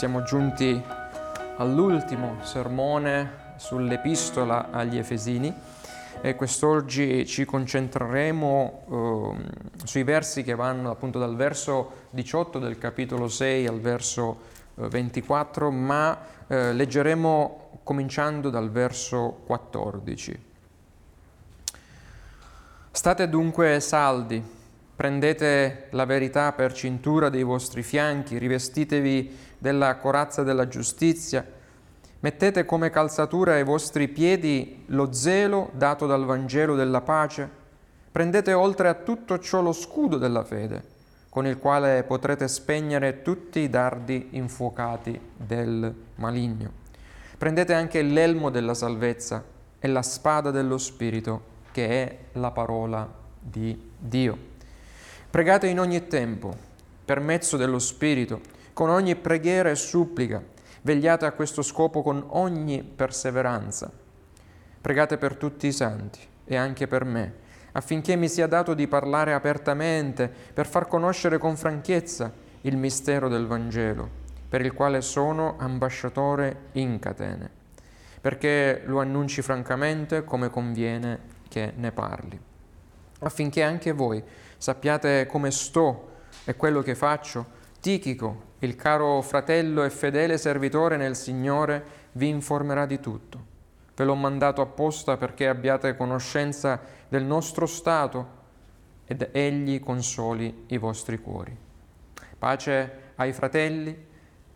siamo giunti all'ultimo sermone sull'epistola agli Efesini e quest'oggi ci concentreremo eh, sui versi che vanno appunto dal verso 18 del capitolo 6 al verso eh, 24, ma eh, leggeremo cominciando dal verso 14. State dunque saldi Prendete la verità per cintura dei vostri fianchi, rivestitevi della corazza della giustizia, mettete come calzatura ai vostri piedi lo zelo dato dal Vangelo della pace, prendete oltre a tutto ciò lo scudo della fede, con il quale potrete spegnere tutti i dardi infuocati del maligno. Prendete anche l'elmo della salvezza e la spada dello Spirito, che è la parola di Dio. Pregate in ogni tempo, per mezzo dello Spirito, con ogni preghiera e supplica. Vegliate a questo scopo con ogni perseveranza. Pregate per tutti i santi e anche per me, affinché mi sia dato di parlare apertamente, per far conoscere con franchezza il mistero del Vangelo, per il quale sono ambasciatore in catene, perché lo annunci francamente come conviene che ne parli, affinché anche voi sappiate come sto e quello che faccio. Tichico, il caro fratello e fedele servitore nel Signore, vi informerà di tutto. Ve l'ho mandato apposta perché abbiate conoscenza del nostro stato ed egli consoli i vostri cuori. Pace ai fratelli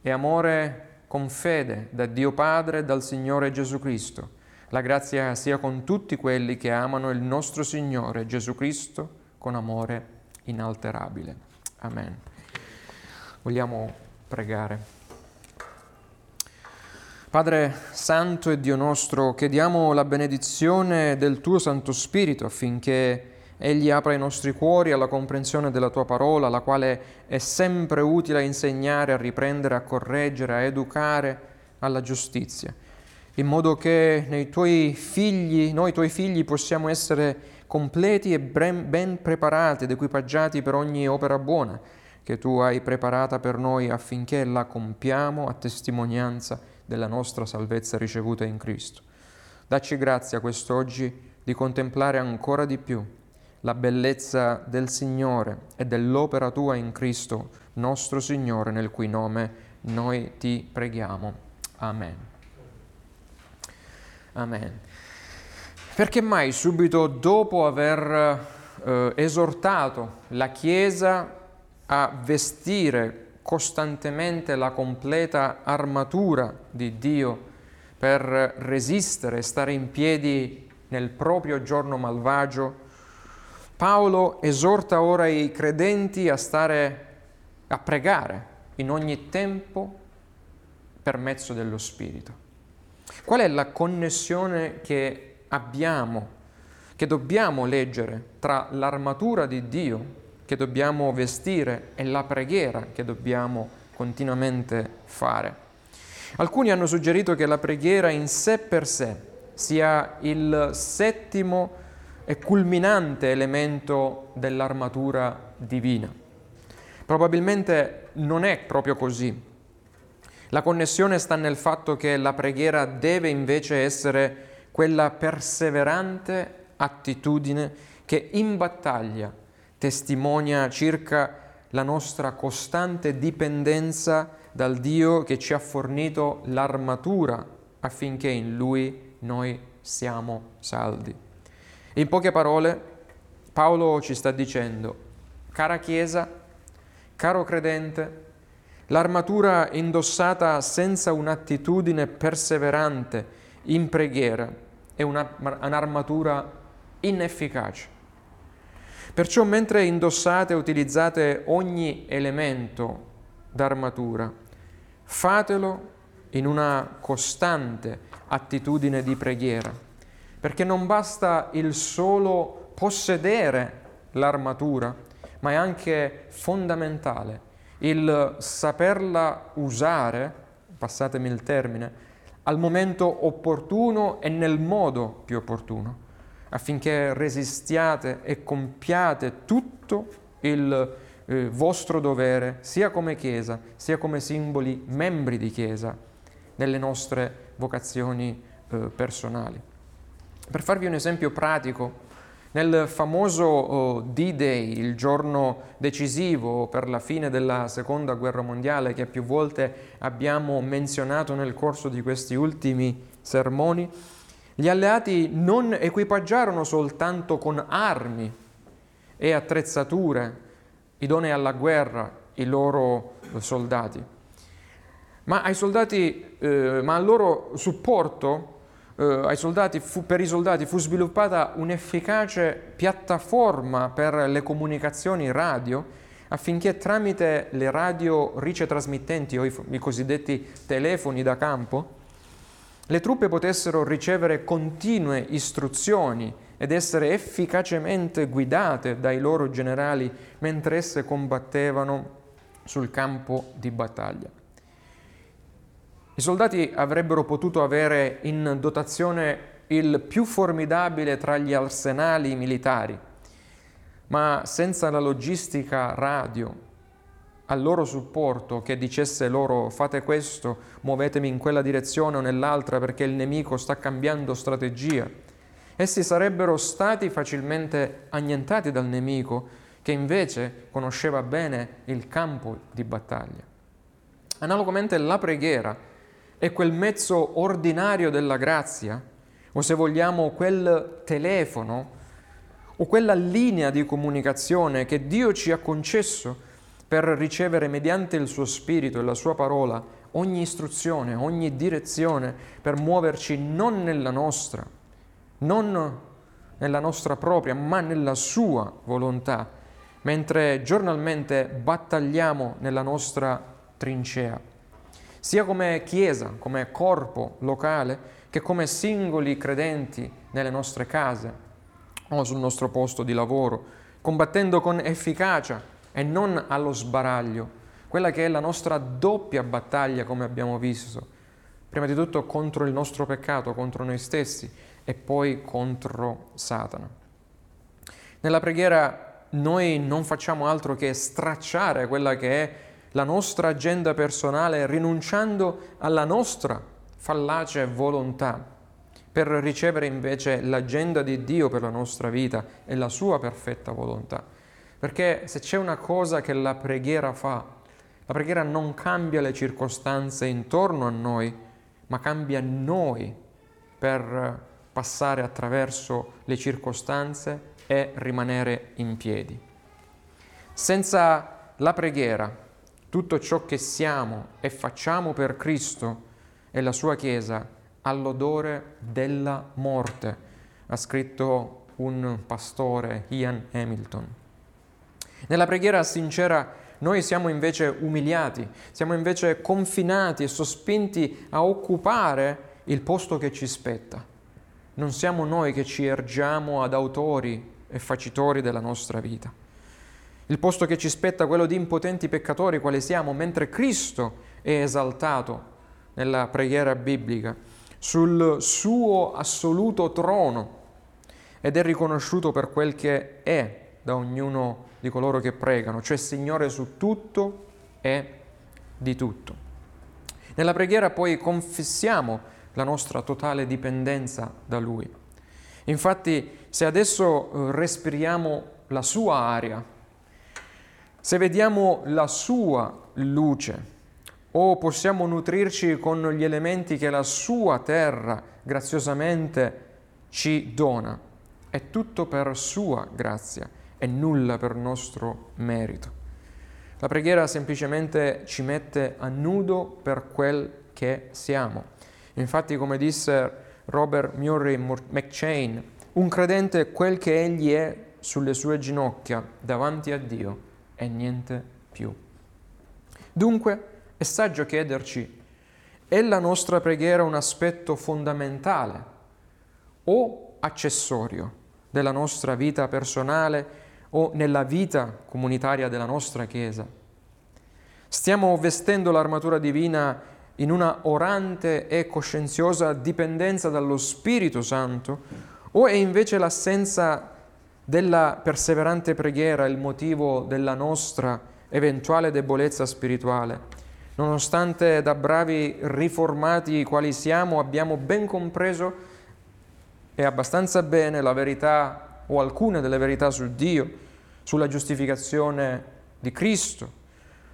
e amore con fede da Dio Padre e dal Signore Gesù Cristo. La grazia sia con tutti quelli che amano il nostro Signore Gesù Cristo con amore inalterabile. Amen. Vogliamo pregare. Padre Santo e Dio nostro, chiediamo la benedizione del tuo Santo Spirito affinché Egli apra i nostri cuori alla comprensione della tua parola, la quale è sempre utile a insegnare, a riprendere, a correggere, a educare alla giustizia, in modo che nei tuoi figli, noi tuoi figli possiamo essere completi e ben preparati ed equipaggiati per ogni opera buona che tu hai preparata per noi affinché la compiamo a testimonianza della nostra salvezza ricevuta in Cristo. Dacci grazia quest'oggi di contemplare ancora di più la bellezza del Signore e dell'opera tua in Cristo, nostro Signore, nel cui nome noi ti preghiamo. Amen. Amen. Perché mai subito dopo aver eh, esortato la Chiesa a vestire costantemente la completa armatura di Dio per resistere e stare in piedi nel proprio giorno malvagio, Paolo esorta ora i credenti a stare a pregare in ogni tempo per mezzo dello Spirito. Qual è la connessione che abbiamo, che dobbiamo leggere tra l'armatura di Dio che dobbiamo vestire e la preghiera che dobbiamo continuamente fare. Alcuni hanno suggerito che la preghiera in sé per sé sia il settimo e culminante elemento dell'armatura divina. Probabilmente non è proprio così. La connessione sta nel fatto che la preghiera deve invece essere quella perseverante attitudine che in battaglia testimonia circa la nostra costante dipendenza dal Dio che ci ha fornito l'armatura affinché in Lui noi siamo saldi. In poche parole, Paolo ci sta dicendo, cara Chiesa, caro credente, l'armatura indossata senza un'attitudine perseverante in preghiera è una, un'armatura inefficace. Perciò mentre indossate e utilizzate ogni elemento d'armatura, fatelo in una costante attitudine di preghiera, perché non basta il solo possedere l'armatura, ma è anche fondamentale il saperla usare, passatemi il termine, al momento opportuno e nel modo più opportuno, affinché resistiate e compiate tutto il eh, vostro dovere, sia come Chiesa, sia come simboli membri di Chiesa, nelle nostre vocazioni eh, personali. Per farvi un esempio pratico, nel famoso oh, D-Day, il giorno decisivo per la fine della Seconda Guerra Mondiale che più volte abbiamo menzionato nel corso di questi ultimi sermoni, gli alleati non equipaggiarono soltanto con armi e attrezzature idonee alla guerra i loro soldati, ma, soldati, eh, ma al loro supporto eh, soldati fu, per i soldati fu sviluppata un'efficace piattaforma per le comunicazioni radio affinché tramite le radio ricetrasmittenti o i, i cosiddetti telefoni da campo le truppe potessero ricevere continue istruzioni ed essere efficacemente guidate dai loro generali mentre esse combattevano sul campo di battaglia. I soldati avrebbero potuto avere in dotazione il più formidabile tra gli arsenali militari, ma senza la logistica radio al loro supporto che dicesse loro fate questo, muovetemi in quella direzione o nell'altra perché il nemico sta cambiando strategia, essi sarebbero stati facilmente annientati dal nemico che invece conosceva bene il campo di battaglia. Analogamente la preghiera è quel mezzo ordinario della grazia, o se vogliamo quel telefono? O quella linea di comunicazione che Dio ci ha concesso per ricevere mediante il suo Spirito e la sua parola ogni istruzione, ogni direzione per muoverci non nella nostra, non nella nostra propria, ma nella sua volontà, mentre giornalmente battagliamo nella nostra trincea sia come Chiesa, come corpo locale, che come singoli credenti nelle nostre case o sul nostro posto di lavoro, combattendo con efficacia e non allo sbaraglio, quella che è la nostra doppia battaglia, come abbiamo visto, prima di tutto contro il nostro peccato, contro noi stessi e poi contro Satana. Nella preghiera noi non facciamo altro che stracciare quella che è la nostra agenda personale rinunciando alla nostra fallace volontà per ricevere invece l'agenda di Dio per la nostra vita e la sua perfetta volontà. Perché se c'è una cosa che la preghiera fa, la preghiera non cambia le circostanze intorno a noi, ma cambia noi per passare attraverso le circostanze e rimanere in piedi. Senza la preghiera tutto ciò che siamo e facciamo per Cristo e la sua Chiesa ha l'odore della morte, ha scritto un pastore, Ian Hamilton. Nella preghiera sincera noi siamo invece umiliati, siamo invece confinati e sospinti a occupare il posto che ci spetta. Non siamo noi che ci ergiamo ad autori e facitori della nostra vita. Il posto che ci spetta quello di impotenti peccatori quali siamo, mentre Cristo è esaltato nella preghiera biblica sul suo assoluto trono ed è riconosciuto per quel che è da ognuno di coloro che pregano, cioè Signore su tutto e di tutto. Nella preghiera poi confessiamo la nostra totale dipendenza da Lui. Infatti, se adesso eh, respiriamo la sua aria, se vediamo la sua luce o possiamo nutrirci con gli elementi che la sua terra graziosamente ci dona, è tutto per sua grazia e nulla per nostro merito. La preghiera semplicemente ci mette a nudo per quel che siamo. Infatti, come disse Robert Murray McChain, un credente è quel che egli è sulle sue ginocchia davanti a Dio e niente più. Dunque è saggio chiederci, è la nostra preghiera un aspetto fondamentale o accessorio della nostra vita personale o nella vita comunitaria della nostra Chiesa? Stiamo vestendo l'armatura divina in una orante e coscienziosa dipendenza dallo Spirito Santo o è invece l'assenza della perseverante preghiera il motivo della nostra eventuale debolezza spirituale. Nonostante da bravi riformati quali siamo abbiamo ben compreso e abbastanza bene la verità o alcune delle verità su Dio, sulla giustificazione di Cristo,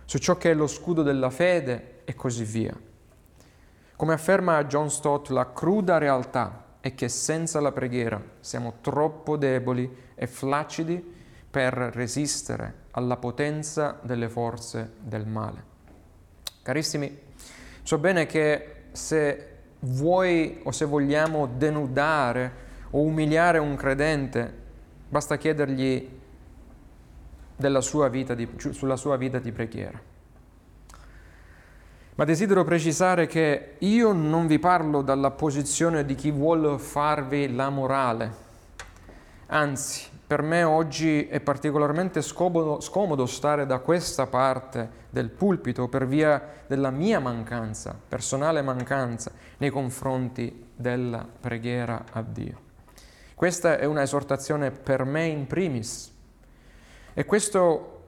su ciò che è lo scudo della fede e così via. Come afferma John Stott, la cruda realtà è che senza la preghiera siamo troppo deboli e flaccidi per resistere alla potenza delle forze del male. Carissimi, so bene che se vuoi o se vogliamo denudare o umiliare un credente, basta chiedergli sua di, sulla sua vita di preghiera. Ma desidero precisare che io non vi parlo dalla posizione di chi vuole farvi la morale. Anzi, per me oggi è particolarmente scomodo, scomodo, stare da questa parte del pulpito per via della mia mancanza, personale mancanza, nei confronti della preghiera a Dio. Questa è una esortazione per me in primis. E questo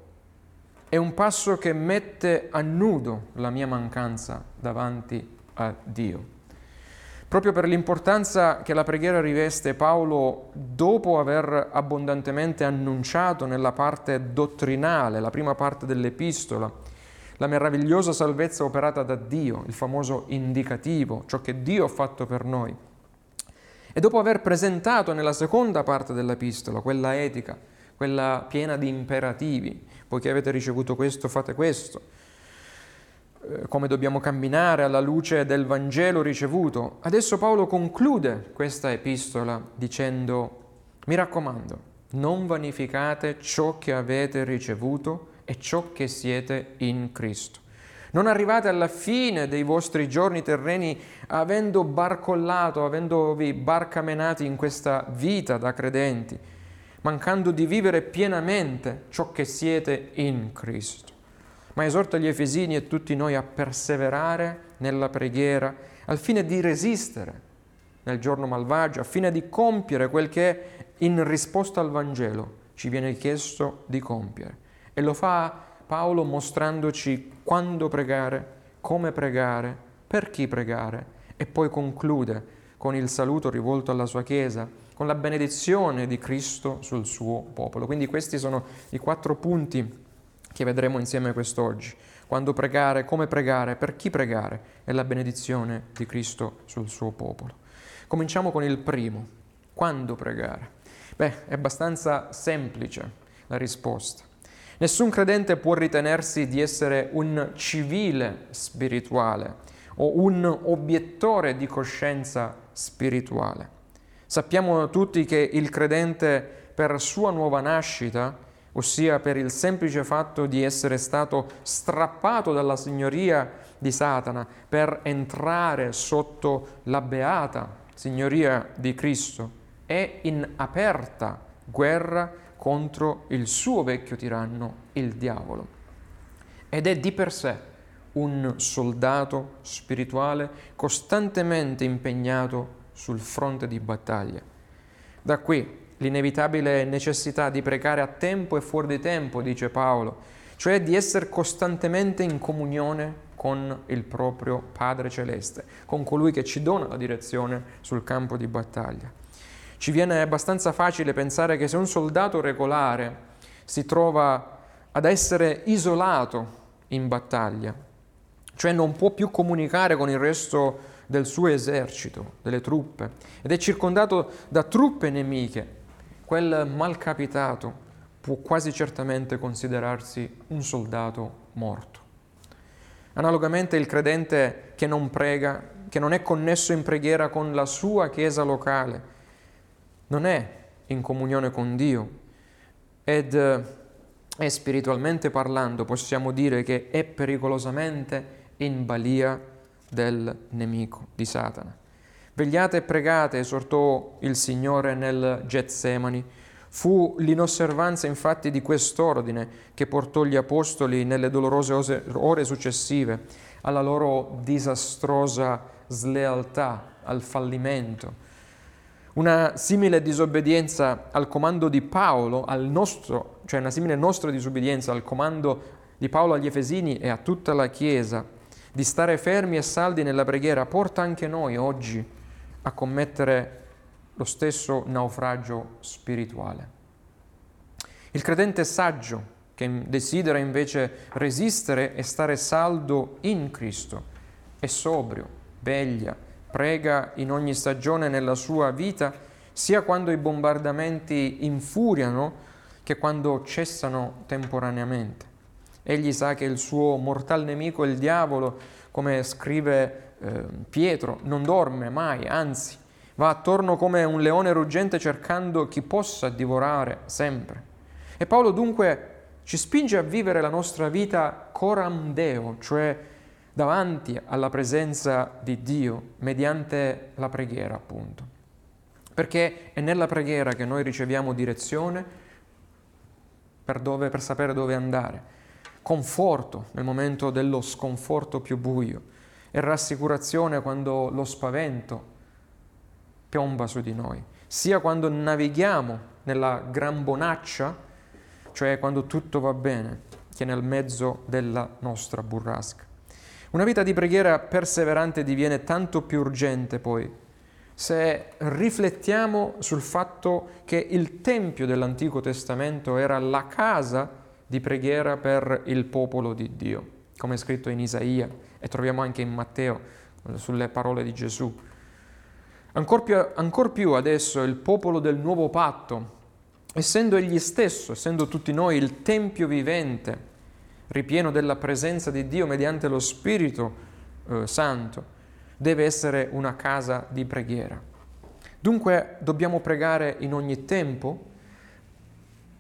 è un passo che mette a nudo la mia mancanza davanti a Dio. Proprio per l'importanza che la preghiera riveste, Paolo, dopo aver abbondantemente annunciato nella parte dottrinale, la prima parte dell'epistola, la meravigliosa salvezza operata da Dio, il famoso indicativo, ciò che Dio ha fatto per noi, e dopo aver presentato nella seconda parte dell'epistola, quella etica, quella piena di imperativi, poiché avete ricevuto questo, fate questo, eh, come dobbiamo camminare alla luce del Vangelo ricevuto. Adesso Paolo conclude questa epistola dicendo, mi raccomando, non vanificate ciò che avete ricevuto e ciò che siete in Cristo. Non arrivate alla fine dei vostri giorni terreni avendo barcollato, avendovi barcamenati in questa vita da credenti, mancando di vivere pienamente ciò che siete in Cristo. Ma esorta gli Efesini e tutti noi a perseverare nella preghiera al fine di resistere nel giorno malvagio, al fine di compiere quel che in risposta al Vangelo ci viene chiesto di compiere. E lo fa Paolo mostrandoci quando pregare, come pregare, per chi pregare e poi conclude con il saluto rivolto alla sua Chiesa con la benedizione di Cristo sul suo popolo. Quindi questi sono i quattro punti che vedremo insieme quest'oggi. Quando pregare, come pregare, per chi pregare e la benedizione di Cristo sul suo popolo. Cominciamo con il primo. Quando pregare? Beh, è abbastanza semplice la risposta. Nessun credente può ritenersi di essere un civile spirituale o un obiettore di coscienza spirituale. Sappiamo tutti che il credente per sua nuova nascita, ossia per il semplice fatto di essere stato strappato dalla signoria di Satana per entrare sotto la beata signoria di Cristo, è in aperta guerra contro il suo vecchio tiranno, il diavolo. Ed è di per sé un soldato spirituale costantemente impegnato sul fronte di battaglia. Da qui l'inevitabile necessità di pregare a tempo e fuori di tempo, dice Paolo, cioè di essere costantemente in comunione con il proprio Padre Celeste, con colui che ci dona la direzione sul campo di battaglia. Ci viene abbastanza facile pensare che se un soldato regolare si trova ad essere isolato in battaglia, cioè non può più comunicare con il resto del suo esercito, delle truppe, ed è circondato da truppe nemiche, quel malcapitato può quasi certamente considerarsi un soldato morto. Analogamente il credente che non prega, che non è connesso in preghiera con la sua chiesa locale, non è in comunione con Dio ed è spiritualmente parlando, possiamo dire che è pericolosamente in balia del nemico di Satana. Vegliate e pregate, esortò il Signore nel Getsemani. Fu l'inosservanza infatti di quest'ordine che portò gli apostoli nelle dolorose ore successive alla loro disastrosa slealtà, al fallimento. Una simile disobbedienza al comando di Paolo, al nostro, cioè una simile nostra disobbedienza al comando di Paolo agli Efesini e a tutta la Chiesa di stare fermi e saldi nella preghiera, porta anche noi oggi a commettere lo stesso naufragio spirituale. Il credente saggio, che desidera invece resistere e stare saldo in Cristo, è sobrio, veglia, prega in ogni stagione nella sua vita, sia quando i bombardamenti infuriano che quando cessano temporaneamente. Egli sa che il suo mortal nemico, il diavolo, come scrive eh, Pietro, non dorme mai, anzi, va attorno come un leone ruggente cercando chi possa divorare sempre. E Paolo dunque ci spinge a vivere la nostra vita coram Deo, cioè davanti alla presenza di Dio mediante la preghiera, appunto. Perché è nella preghiera che noi riceviamo direzione per, dove, per sapere dove andare conforto nel momento dello sconforto più buio e rassicurazione quando lo spavento piomba su di noi, sia quando navighiamo nella gran bonaccia, cioè quando tutto va bene, che nel mezzo della nostra burrasca. Una vita di preghiera perseverante diviene tanto più urgente poi se riflettiamo sul fatto che il Tempio dell'Antico Testamento era la casa di preghiera per il popolo di Dio, come è scritto in Isaia e troviamo anche in Matteo sulle parole di Gesù. Ancor più, ancor più adesso il popolo del nuovo patto, essendo egli stesso, essendo tutti noi il Tempio vivente, ripieno della presenza di Dio mediante lo Spirito eh, Santo, deve essere una casa di preghiera. Dunque dobbiamo pregare in ogni tempo,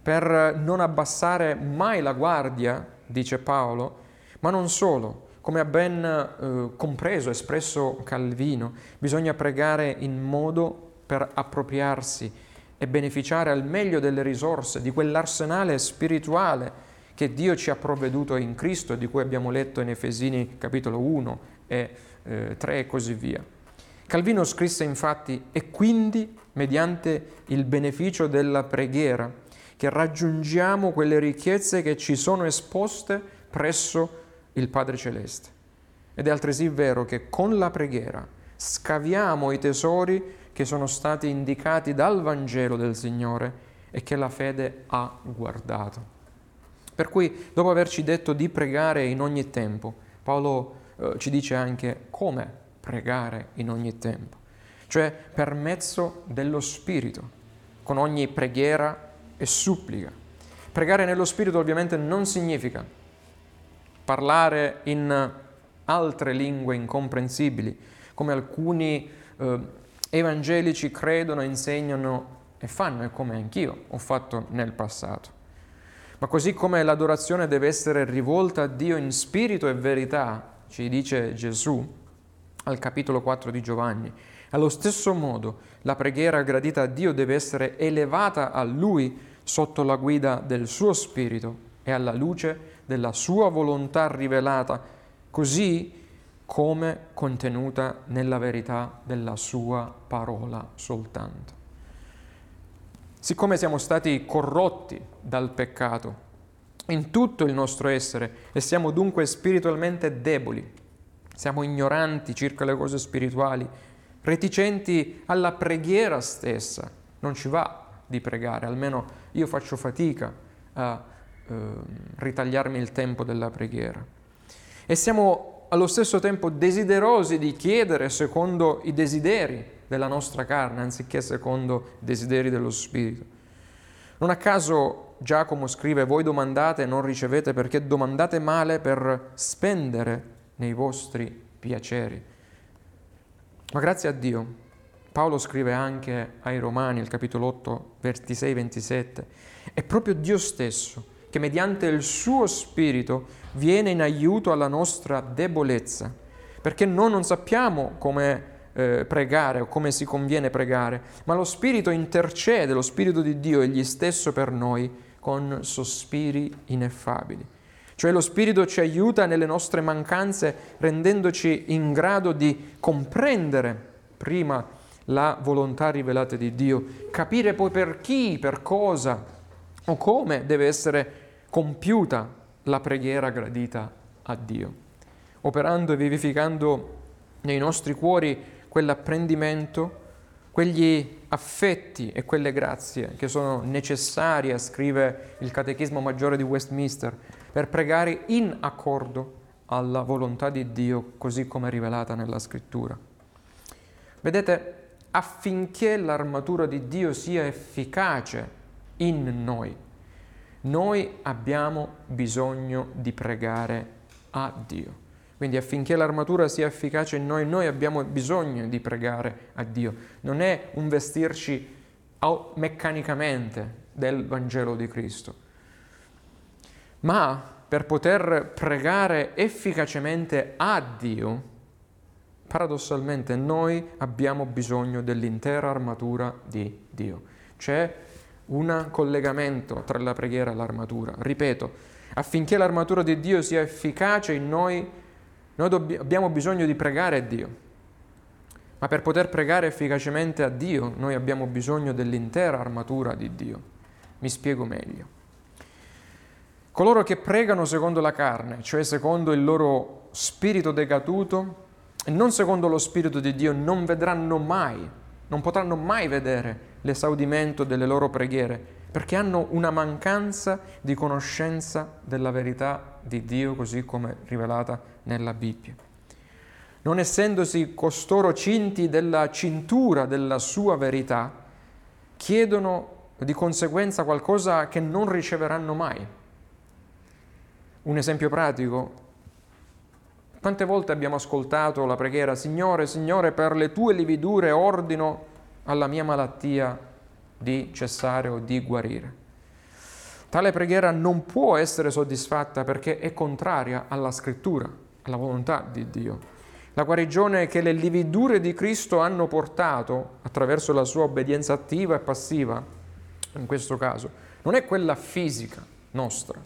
per non abbassare mai la guardia, dice Paolo, ma non solo, come ha ben eh, compreso, espresso Calvino, bisogna pregare in modo per appropriarsi e beneficiare al meglio delle risorse, di quell'arsenale spirituale che Dio ci ha provveduto in Cristo e di cui abbiamo letto in Efesini capitolo 1 e eh, 3 e così via. Calvino scrisse infatti, e quindi mediante il beneficio della preghiera, che raggiungiamo quelle ricchezze che ci sono esposte presso il Padre Celeste. Ed è altresì vero che con la preghiera scaviamo i tesori che sono stati indicati dal Vangelo del Signore e che la fede ha guardato. Per cui, dopo averci detto di pregare in ogni tempo, Paolo eh, ci dice anche come pregare in ogni tempo, cioè per mezzo dello Spirito, con ogni preghiera e supplica. Pregare nello Spirito ovviamente non significa parlare in altre lingue incomprensibili, come alcuni eh, evangelici credono, insegnano e fanno, e come anch'io ho fatto nel passato. Ma così come l'adorazione deve essere rivolta a Dio in spirito e verità, ci dice Gesù al capitolo 4 di Giovanni, allo stesso modo la preghiera gradita a Dio deve essere elevata a Lui sotto la guida del suo Spirito e alla luce della sua volontà rivelata, così come contenuta nella verità della sua parola soltanto. Siccome siamo stati corrotti dal peccato in tutto il nostro essere e siamo dunque spiritualmente deboli, siamo ignoranti circa le cose spirituali, reticenti alla preghiera stessa, non ci va di pregare, almeno io faccio fatica a eh, ritagliarmi il tempo della preghiera. E siamo allo stesso tempo desiderosi di chiedere secondo i desideri della nostra carne, anziché secondo i desideri dello Spirito. Non a caso Giacomo scrive, voi domandate e non ricevete perché domandate male per spendere nei vostri piaceri. Ma grazie a Dio Paolo scrive anche ai Romani, al capitolo 8, versi 6-27, è proprio Dio stesso che mediante il suo Spirito viene in aiuto alla nostra debolezza, perché noi non sappiamo come eh, pregare o come si conviene pregare, ma lo Spirito intercede, lo Spirito di Dio egli stesso per noi con sospiri ineffabili. Cioè lo Spirito ci aiuta nelle nostre mancanze rendendoci in grado di comprendere prima la volontà rivelata di Dio, capire poi per chi, per cosa o come deve essere compiuta la preghiera gradita a Dio, operando e vivificando nei nostri cuori quell'apprendimento, quegli affetti e quelle grazie che sono necessarie, scrive il Catechismo Maggiore di Westminster, per pregare in accordo alla volontà di Dio così come rivelata nella Scrittura. Vedete, affinché l'armatura di Dio sia efficace in noi, noi abbiamo bisogno di pregare a Dio. Quindi affinché l'armatura sia efficace in noi, noi abbiamo bisogno di pregare a Dio. Non è un vestirci meccanicamente del Vangelo di Cristo, ma per poter pregare efficacemente a Dio, paradossalmente noi abbiamo bisogno dell'intera armatura di Dio. C'è un collegamento tra la preghiera e l'armatura. Ripeto, affinché l'armatura di Dio sia efficace in noi, noi dobb- abbiamo bisogno di pregare a Dio, ma per poter pregare efficacemente a Dio noi abbiamo bisogno dell'intera armatura di Dio. Mi spiego meglio. Coloro che pregano secondo la carne, cioè secondo il loro spirito decaduto, non secondo lo spirito di Dio, non vedranno mai, non potranno mai vedere l'esaudimento delle loro preghiere, perché hanno una mancanza di conoscenza della verità di Dio così come rivelata nella Bibbia. Non essendosi costoro cinti della cintura della sua verità, chiedono di conseguenza qualcosa che non riceveranno mai. Un esempio pratico. Quante volte abbiamo ascoltato la preghiera, Signore, Signore, per le tue lividure ordino alla mia malattia di cessare o di guarire. Tale preghiera non può essere soddisfatta perché è contraria alla scrittura, alla volontà di Dio. La guarigione che le lividure di Cristo hanno portato attraverso la sua obbedienza attiva e passiva, in questo caso, non è quella fisica nostra,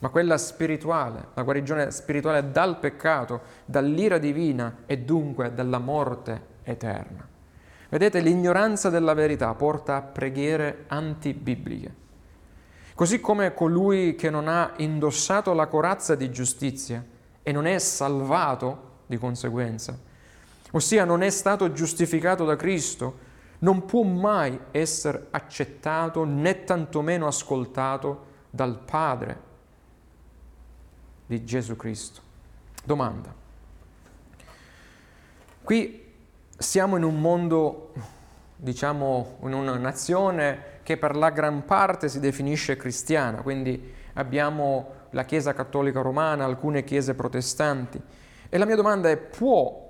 ma quella spirituale, la guarigione spirituale dal peccato, dall'ira divina e dunque dalla morte eterna. Vedete, l'ignoranza della verità porta a preghiere antibibliche. Così come colui che non ha indossato la corazza di giustizia e non è salvato di conseguenza, ossia non è stato giustificato da Cristo, non può mai essere accettato né tantomeno ascoltato dal Padre di Gesù Cristo. Domanda. Qui siamo in un mondo, diciamo, in una nazione che per la gran parte si definisce cristiana, quindi abbiamo la Chiesa cattolica romana, alcune chiese protestanti. E la mia domanda è, può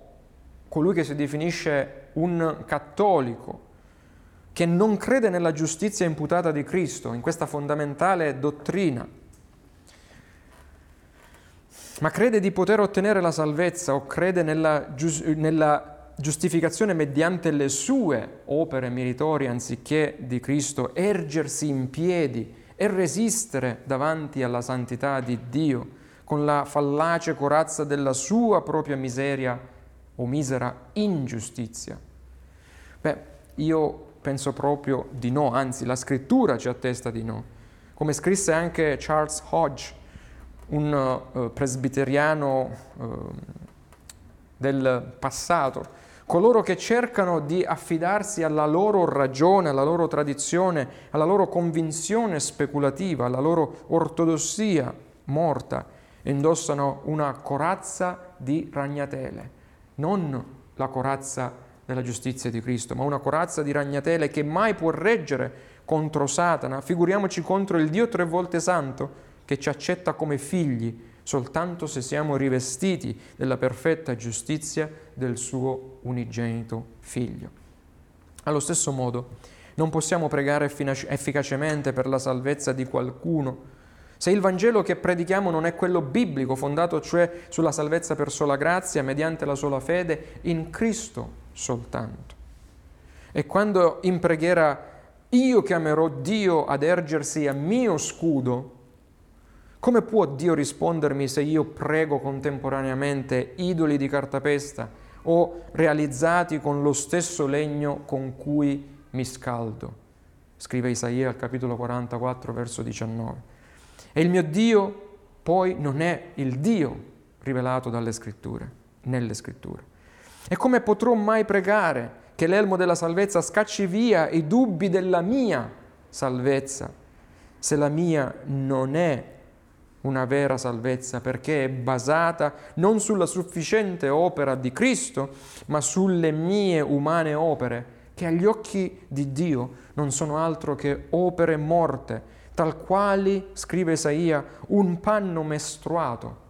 colui che si definisce un cattolico, che non crede nella giustizia imputata di Cristo, in questa fondamentale dottrina, ma crede di poter ottenere la salvezza o crede nella, nella giustificazione mediante le sue opere meritorie anziché di Cristo, ergersi in piedi e resistere davanti alla santità di Dio con la fallace corazza della sua propria miseria o misera ingiustizia? Beh, io penso proprio di no, anzi la scrittura ci attesta di no. Come scrisse anche Charles Hodge, un uh, presbiteriano uh, del passato, coloro che cercano di affidarsi alla loro ragione, alla loro tradizione, alla loro convinzione speculativa, alla loro ortodossia morta, indossano una corazza di ragnatele, non la corazza della giustizia di Cristo, ma una corazza di ragnatele che mai può reggere contro Satana, figuriamoci contro il Dio tre volte santo che ci accetta come figli soltanto se siamo rivestiti della perfetta giustizia del suo unigenito figlio. Allo stesso modo, non possiamo pregare efficacemente per la salvezza di qualcuno se il Vangelo che predichiamo non è quello biblico, fondato cioè sulla salvezza per sola grazia, mediante la sola fede, in Cristo soltanto. E quando in preghiera io chiamerò Dio ad ergersi a mio scudo, come può Dio rispondermi se io prego contemporaneamente idoli di cartapesta o realizzati con lo stesso legno con cui mi scaldo. Scrive Isaia al capitolo 44, verso 19. E il mio Dio poi non è il Dio rivelato dalle scritture, nelle scritture. E come potrò mai pregare che l'elmo della salvezza scacci via i dubbi della mia salvezza, se la mia non è una vera salvezza perché è basata non sulla sufficiente opera di Cristo, ma sulle mie umane opere, che agli occhi di Dio non sono altro che opere morte, tal quali, scrive Isaia, un panno mestruato,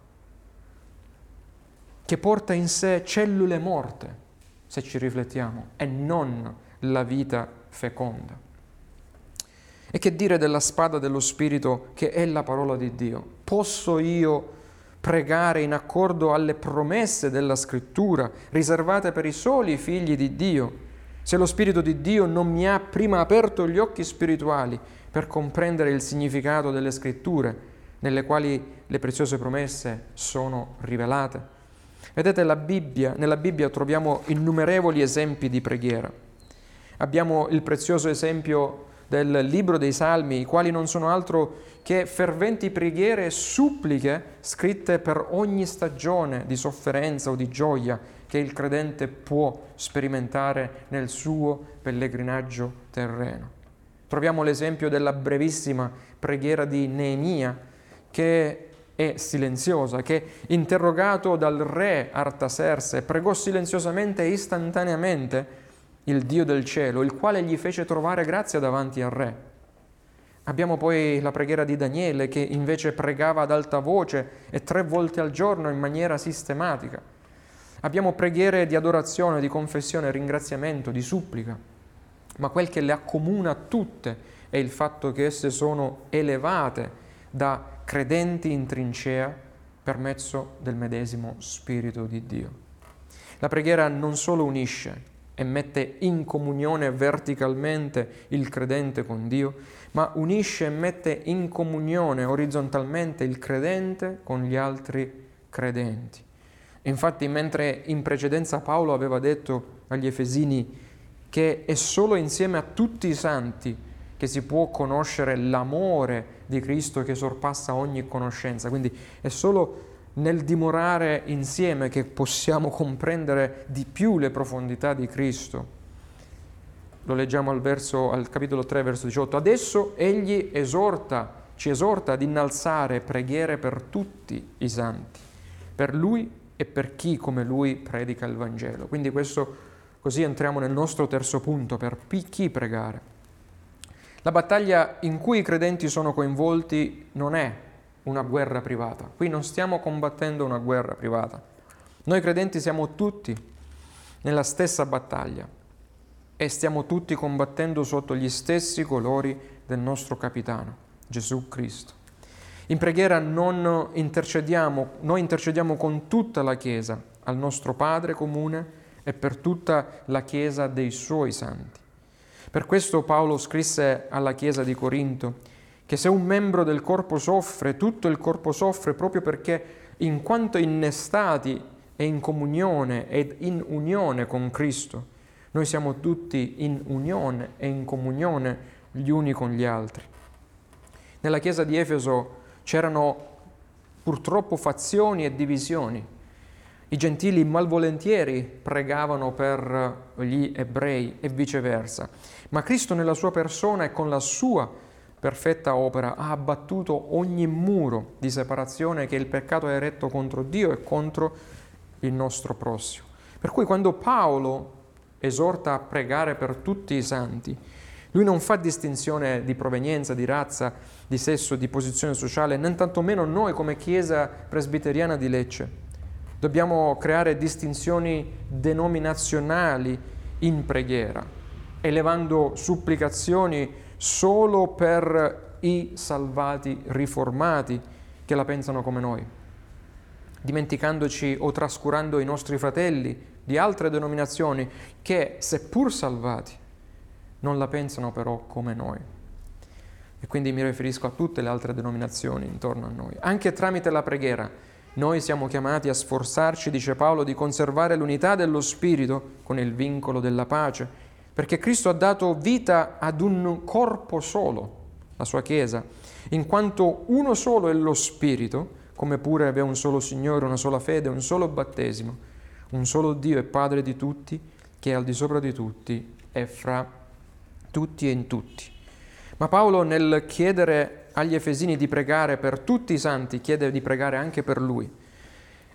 che porta in sé cellule morte, se ci riflettiamo, e non la vita feconda. E che dire della spada dello Spirito che è la parola di Dio? Posso io pregare in accordo alle promesse della Scrittura riservate per i soli figli di Dio? se lo Spirito di Dio non mi ha prima aperto gli occhi spirituali per comprendere il significato delle scritture nelle quali le preziose promesse sono rivelate. Vedete, Bibbia, nella Bibbia troviamo innumerevoli esempi di preghiera. Abbiamo il prezioso esempio del libro dei Salmi, i quali non sono altro che ferventi preghiere e suppliche scritte per ogni stagione di sofferenza o di gioia che il credente può sperimentare nel suo pellegrinaggio terreno. Troviamo l'esempio della brevissima preghiera di Neemia che è silenziosa, che interrogato dal re Artaserse pregò silenziosamente e istantaneamente il Dio del cielo, il quale gli fece trovare grazia davanti al re. Abbiamo poi la preghiera di Daniele che invece pregava ad alta voce e tre volte al giorno in maniera sistematica. Abbiamo preghiere di adorazione, di confessione, ringraziamento, di supplica, ma quel che le accomuna tutte è il fatto che esse sono elevate da credenti in trincea per mezzo del medesimo Spirito di Dio. La preghiera non solo unisce e mette in comunione verticalmente il credente con Dio, ma unisce e mette in comunione orizzontalmente il credente con gli altri credenti. Infatti, mentre in precedenza Paolo aveva detto agli Efesini che è solo insieme a tutti i santi che si può conoscere l'amore di Cristo che sorpassa ogni conoscenza, quindi è solo nel dimorare insieme che possiamo comprendere di più le profondità di Cristo. Lo leggiamo al, verso, al capitolo 3, verso 18. Adesso egli esorta, ci esorta ad innalzare preghiere per tutti i santi, per lui e per chi come lui predica il Vangelo. Quindi questo, così entriamo nel nostro terzo punto, per chi pregare. La battaglia in cui i credenti sono coinvolti non è una guerra privata. Qui non stiamo combattendo una guerra privata. Noi credenti siamo tutti nella stessa battaglia e stiamo tutti combattendo sotto gli stessi colori del nostro capitano, Gesù Cristo. In preghiera intercediamo, noi intercediamo con tutta la Chiesa, al nostro Padre comune e per tutta la Chiesa dei suoi santi. Per questo Paolo scrisse alla Chiesa di Corinto che se un membro del corpo soffre, tutto il corpo soffre proprio perché in quanto innestati e in comunione ed in unione con Cristo, noi siamo tutti in unione e in comunione gli uni con gli altri. Nella Chiesa di Efeso c'erano purtroppo fazioni e divisioni. I gentili malvolentieri pregavano per gli ebrei e viceversa, ma Cristo nella sua persona e con la sua perfetta opera ha abbattuto ogni muro di separazione che il peccato ha eretto contro Dio e contro il nostro prossimo. Per cui quando Paolo esorta a pregare per tutti i santi, lui non fa distinzione di provenienza, di razza, di sesso, di posizione sociale, né tantomeno noi come Chiesa presbiteriana di Lecce. Dobbiamo creare distinzioni denominazionali in preghiera, elevando supplicazioni solo per i salvati riformati che la pensano come noi, dimenticandoci o trascurando i nostri fratelli di altre denominazioni che, seppur salvati, non la pensano però come noi. E quindi mi riferisco a tutte le altre denominazioni intorno a noi. Anche tramite la preghiera Noi siamo chiamati a sforzarci, dice Paolo, di conservare l'unità dello Spirito con il vincolo della pace, perché Cristo ha dato vita ad un corpo solo, la sua Chiesa, in quanto uno solo è lo Spirito, come pure aveva un solo Signore, una sola fede, un solo battesimo, un solo Dio e Padre di tutti, che è al di sopra di tutti e fra tutti e in tutti. Ma Paolo nel chiedere agli Efesini di pregare per tutti i santi, chiede di pregare anche per lui.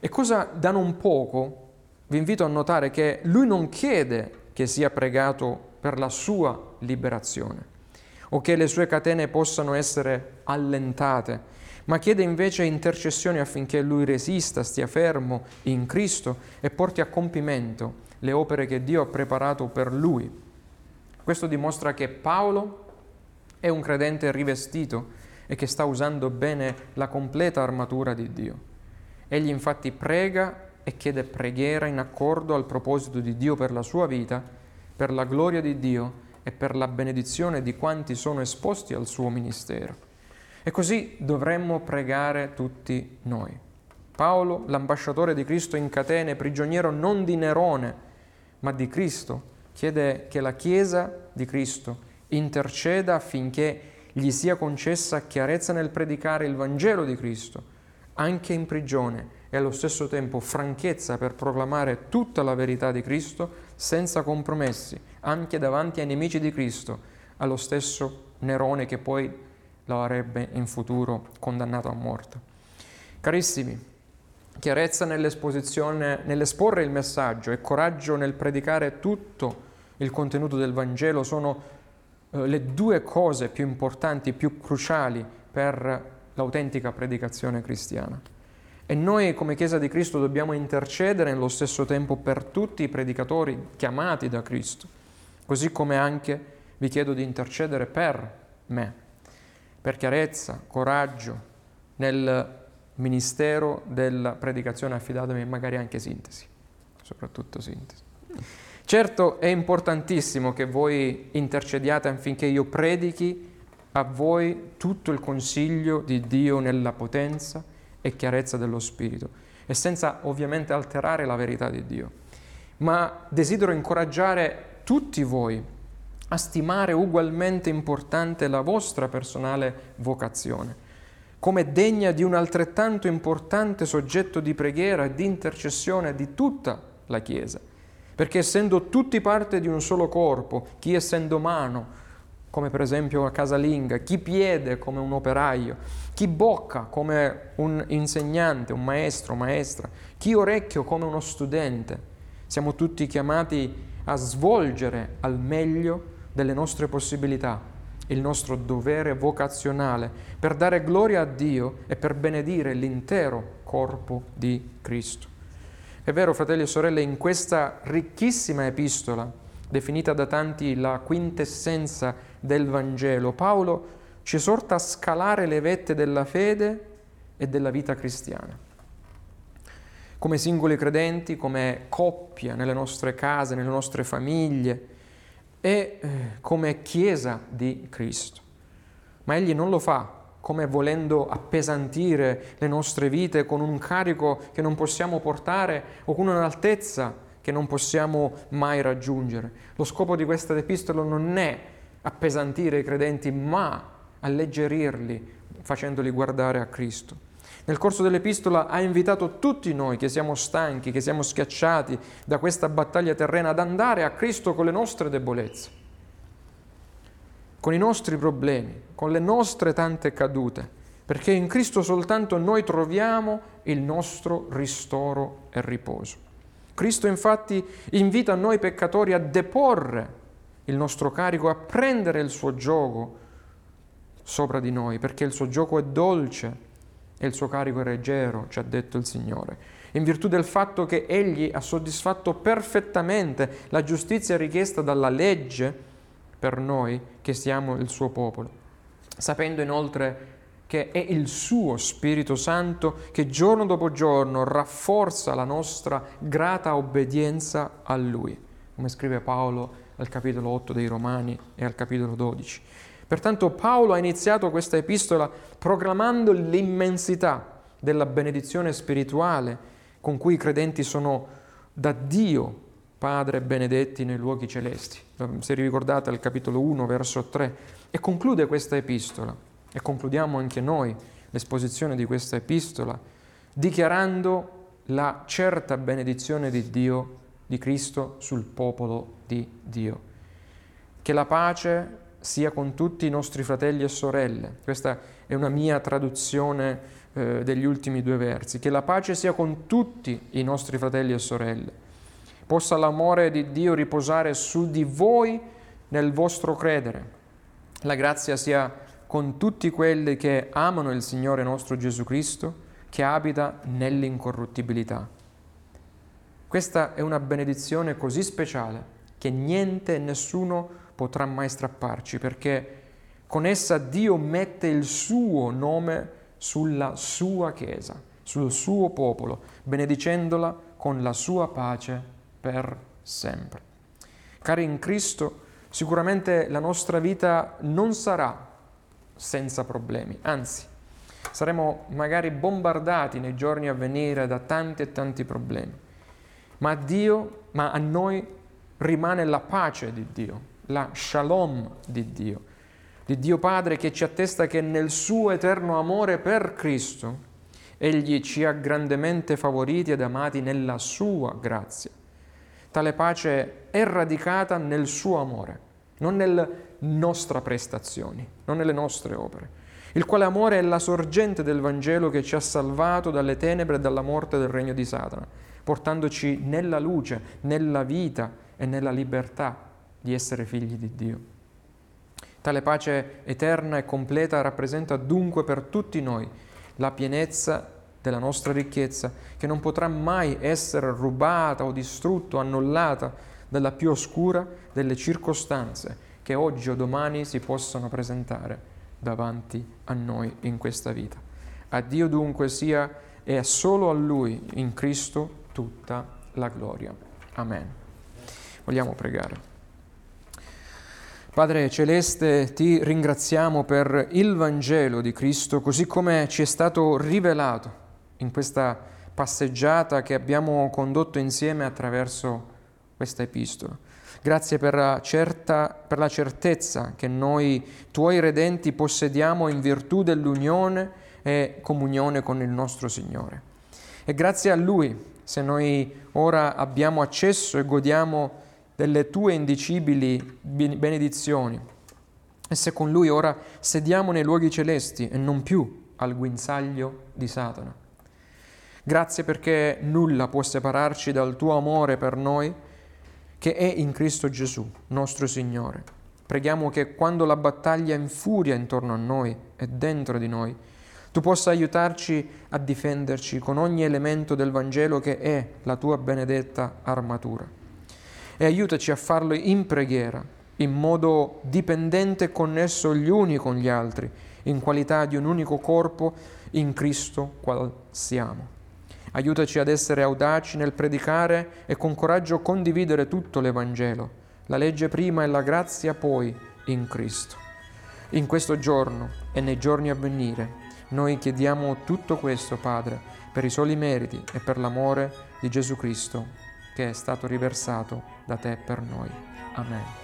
E cosa da non poco vi invito a notare che lui non chiede che sia pregato per la sua liberazione o che le sue catene possano essere allentate, ma chiede invece intercessioni affinché lui resista, stia fermo in Cristo e porti a compimento le opere che Dio ha preparato per lui. Questo dimostra che Paolo è un credente rivestito e che sta usando bene la completa armatura di Dio. Egli infatti prega e chiede preghiera in accordo al proposito di Dio per la sua vita, per la gloria di Dio e per la benedizione di quanti sono esposti al suo ministero. E così dovremmo pregare tutti noi. Paolo, l'ambasciatore di Cristo in catene, prigioniero non di Nerone, ma di Cristo, chiede che la Chiesa di Cristo interceda affinché gli sia concessa chiarezza nel predicare il Vangelo di Cristo, anche in prigione, e allo stesso tempo franchezza per proclamare tutta la verità di Cristo senza compromessi, anche davanti ai nemici di Cristo, allo stesso Nerone che poi lo avrebbe in futuro condannato a morte. Carissimi, chiarezza nell'esporre il messaggio e coraggio nel predicare tutto il contenuto del Vangelo sono eh, le due cose più importanti, più cruciali per l'autentica predicazione cristiana. E noi come Chiesa di Cristo dobbiamo intercedere nello stesso tempo per tutti i predicatori chiamati da Cristo, così come anche vi chiedo di intercedere per me, per chiarezza, coraggio nel ministero della predicazione affidatemi magari anche sintesi, soprattutto sintesi. Certo è importantissimo che voi intercediate affinché io predichi a voi tutto il consiglio di Dio nella potenza e chiarezza dello Spirito e senza ovviamente alterare la verità di Dio. Ma desidero incoraggiare tutti voi a stimare ugualmente importante la vostra personale vocazione, come degna di un altrettanto importante soggetto di preghiera e di intercessione di tutta la Chiesa perché essendo tutti parte di un solo corpo, chi essendo mano, come per esempio a casalinga, chi piede come un operaio, chi bocca come un insegnante, un maestro, maestra, chi orecchio come uno studente, siamo tutti chiamati a svolgere al meglio delle nostre possibilità il nostro dovere vocazionale per dare gloria a Dio e per benedire l'intero corpo di Cristo. È vero, fratelli e sorelle, in questa ricchissima epistola, definita da tanti la quintessenza del Vangelo, Paolo ci esorta a scalare le vette della fede e della vita cristiana. Come singoli credenti, come coppia nelle nostre case, nelle nostre famiglie e eh, come Chiesa di Cristo. Ma egli non lo fa come volendo appesantire le nostre vite con un carico che non possiamo portare o con un'altezza che non possiamo mai raggiungere. Lo scopo di questa epistola non è appesantire i credenti, ma alleggerirli facendoli guardare a Cristo. Nel corso dell'epistola ha invitato tutti noi che siamo stanchi, che siamo schiacciati da questa battaglia terrena ad andare a Cristo con le nostre debolezze con i nostri problemi, con le nostre tante cadute, perché in Cristo soltanto noi troviamo il nostro ristoro e riposo. Cristo infatti invita noi peccatori a deporre il nostro carico, a prendere il suo gioco sopra di noi, perché il suo gioco è dolce e il suo carico è leggero, ci ha detto il Signore, in virtù del fatto che Egli ha soddisfatto perfettamente la giustizia richiesta dalla legge per noi che siamo il suo popolo, sapendo inoltre che è il suo Spirito Santo che giorno dopo giorno rafforza la nostra grata obbedienza a Lui, come scrive Paolo al capitolo 8 dei Romani e al capitolo 12. Pertanto Paolo ha iniziato questa epistola proclamando l'immensità della benedizione spirituale con cui i credenti sono da Dio Padre benedetti nei luoghi celesti. Se ricordate al capitolo 1, verso 3, e conclude questa epistola, e concludiamo anche noi l'esposizione di questa epistola, dichiarando la certa benedizione di Dio, di Cristo, sul popolo di Dio. Che la pace sia con tutti i nostri fratelli e sorelle. Questa è una mia traduzione eh, degli ultimi due versi. Che la pace sia con tutti i nostri fratelli e sorelle. Possa l'amore di Dio riposare su di voi nel vostro credere. La grazia sia con tutti quelli che amano il Signore nostro Gesù Cristo, che abita nell'incorruttibilità. Questa è una benedizione così speciale che niente e nessuno potrà mai strapparci, perché con essa Dio mette il suo nome sulla sua Chiesa, sul suo popolo, benedicendola con la sua pace per sempre. Cari in Cristo, sicuramente la nostra vita non sarà senza problemi, anzi, saremo magari bombardati nei giorni a venire da tanti e tanti problemi, ma a Dio, ma a noi rimane la pace di Dio, la shalom di Dio, di Dio Padre che ci attesta che nel suo eterno amore per Cristo Egli ci ha grandemente favoriti ed amati nella sua grazia. Tale pace è radicata nel suo amore, non nelle nostre prestazioni, non nelle nostre opere, il quale amore è la sorgente del Vangelo che ci ha salvato dalle tenebre e dalla morte del regno di Satana, portandoci nella luce, nella vita e nella libertà di essere figli di Dio. Tale pace eterna e completa rappresenta dunque per tutti noi la pienezza della nostra ricchezza, che non potrà mai essere rubata o distrutta o annullata dalla più oscura delle circostanze che oggi o domani si possono presentare davanti a noi in questa vita. A Dio dunque sia e solo a Lui in Cristo tutta la gloria. Amen. Vogliamo pregare. Padre Celeste, ti ringraziamo per il Vangelo di Cristo, così come ci è stato rivelato in questa passeggiata che abbiamo condotto insieme attraverso questa epistola. Grazie per la, certa, per la certezza che noi, tuoi redenti, possediamo in virtù dell'unione e comunione con il nostro Signore. E grazie a Lui, se noi ora abbiamo accesso e godiamo delle tue indicibili benedizioni. E se con lui ora sediamo nei luoghi celesti e non più al guinzaglio di Satana. Grazie perché nulla può separarci dal tuo amore per noi che è in Cristo Gesù, nostro Signore. Preghiamo che quando la battaglia infuria intorno a noi e dentro di noi, tu possa aiutarci a difenderci con ogni elemento del Vangelo che è la tua benedetta armatura e aiutaci a farlo in preghiera, in modo dipendente e connesso gli uni con gli altri, in qualità di un unico corpo in Cristo qual siamo. Aiutaci ad essere audaci nel predicare e con coraggio condividere tutto l'Evangelo, la legge prima e la grazia poi in Cristo. In questo giorno e nei giorni a venire noi chiediamo tutto questo, Padre, per i soli meriti e per l'amore di Gesù Cristo che è stato riversato da te per noi. Amen.